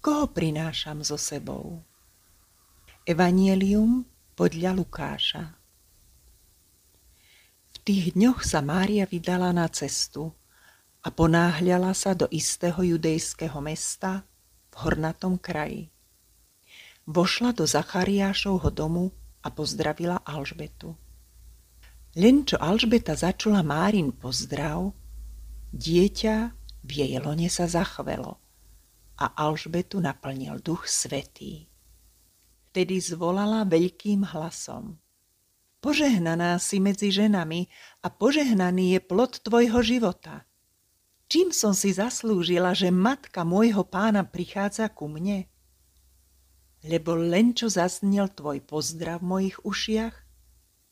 Koho prinášam so sebou? Evanielium podľa Lukáša V tých dňoch sa Mária vydala na cestu a ponáhľala sa do istého judejského mesta v hornatom kraji. Vošla do Zachariášovho domu a pozdravila Alžbetu. Len čo Alžbeta začula Márin pozdrav, dieťa v jej lone sa zachvelo a Alžbetu naplnil duch svetý. Vtedy zvolala veľkým hlasom. Požehnaná si medzi ženami a požehnaný je plod tvojho života. Čím som si zaslúžila, že matka môjho pána prichádza ku mne? Lebo len čo zaznel tvoj pozdrav v mojich ušiach,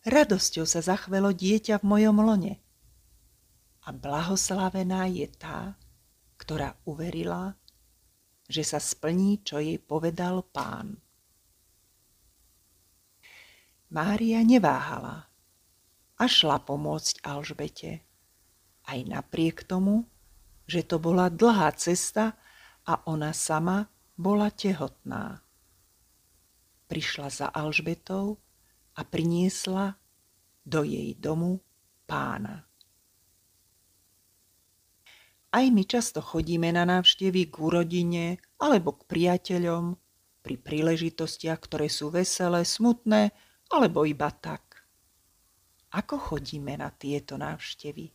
radosťou sa zachvelo dieťa v mojom lone. A blahoslavená je tá, ktorá uverila, že sa splní, čo jej povedal pán. Mária neváhala a šla pomôcť Alžbete. Aj napriek tomu, že to bola dlhá cesta a ona sama bola tehotná. Prišla za Alžbetou a priniesla do jej domu pána. Aj my často chodíme na návštevy k rodine alebo k priateľom pri príležitostiach, ktoré sú veselé, smutné alebo iba tak. Ako chodíme na tieto návštevy?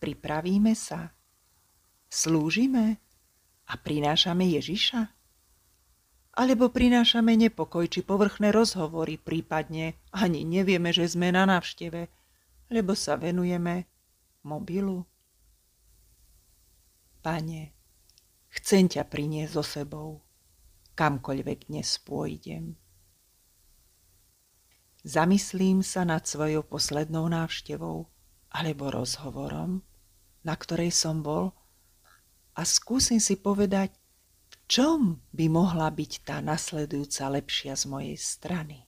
Pripravíme sa Slúžime a prinášame Ježiša? Alebo prinášame nepokoj či povrchné rozhovory, prípadne ani nevieme, že sme na návšteve, lebo sa venujeme mobilu? Pane, chcem ťa priniesť so sebou, kamkoľvek dnes pôjdem. Zamyslím sa nad svojou poslednou návštevou alebo rozhovorom, na ktorej som bol a skúsim si povedať, v čom by mohla byť tá nasledujúca lepšia z mojej strany.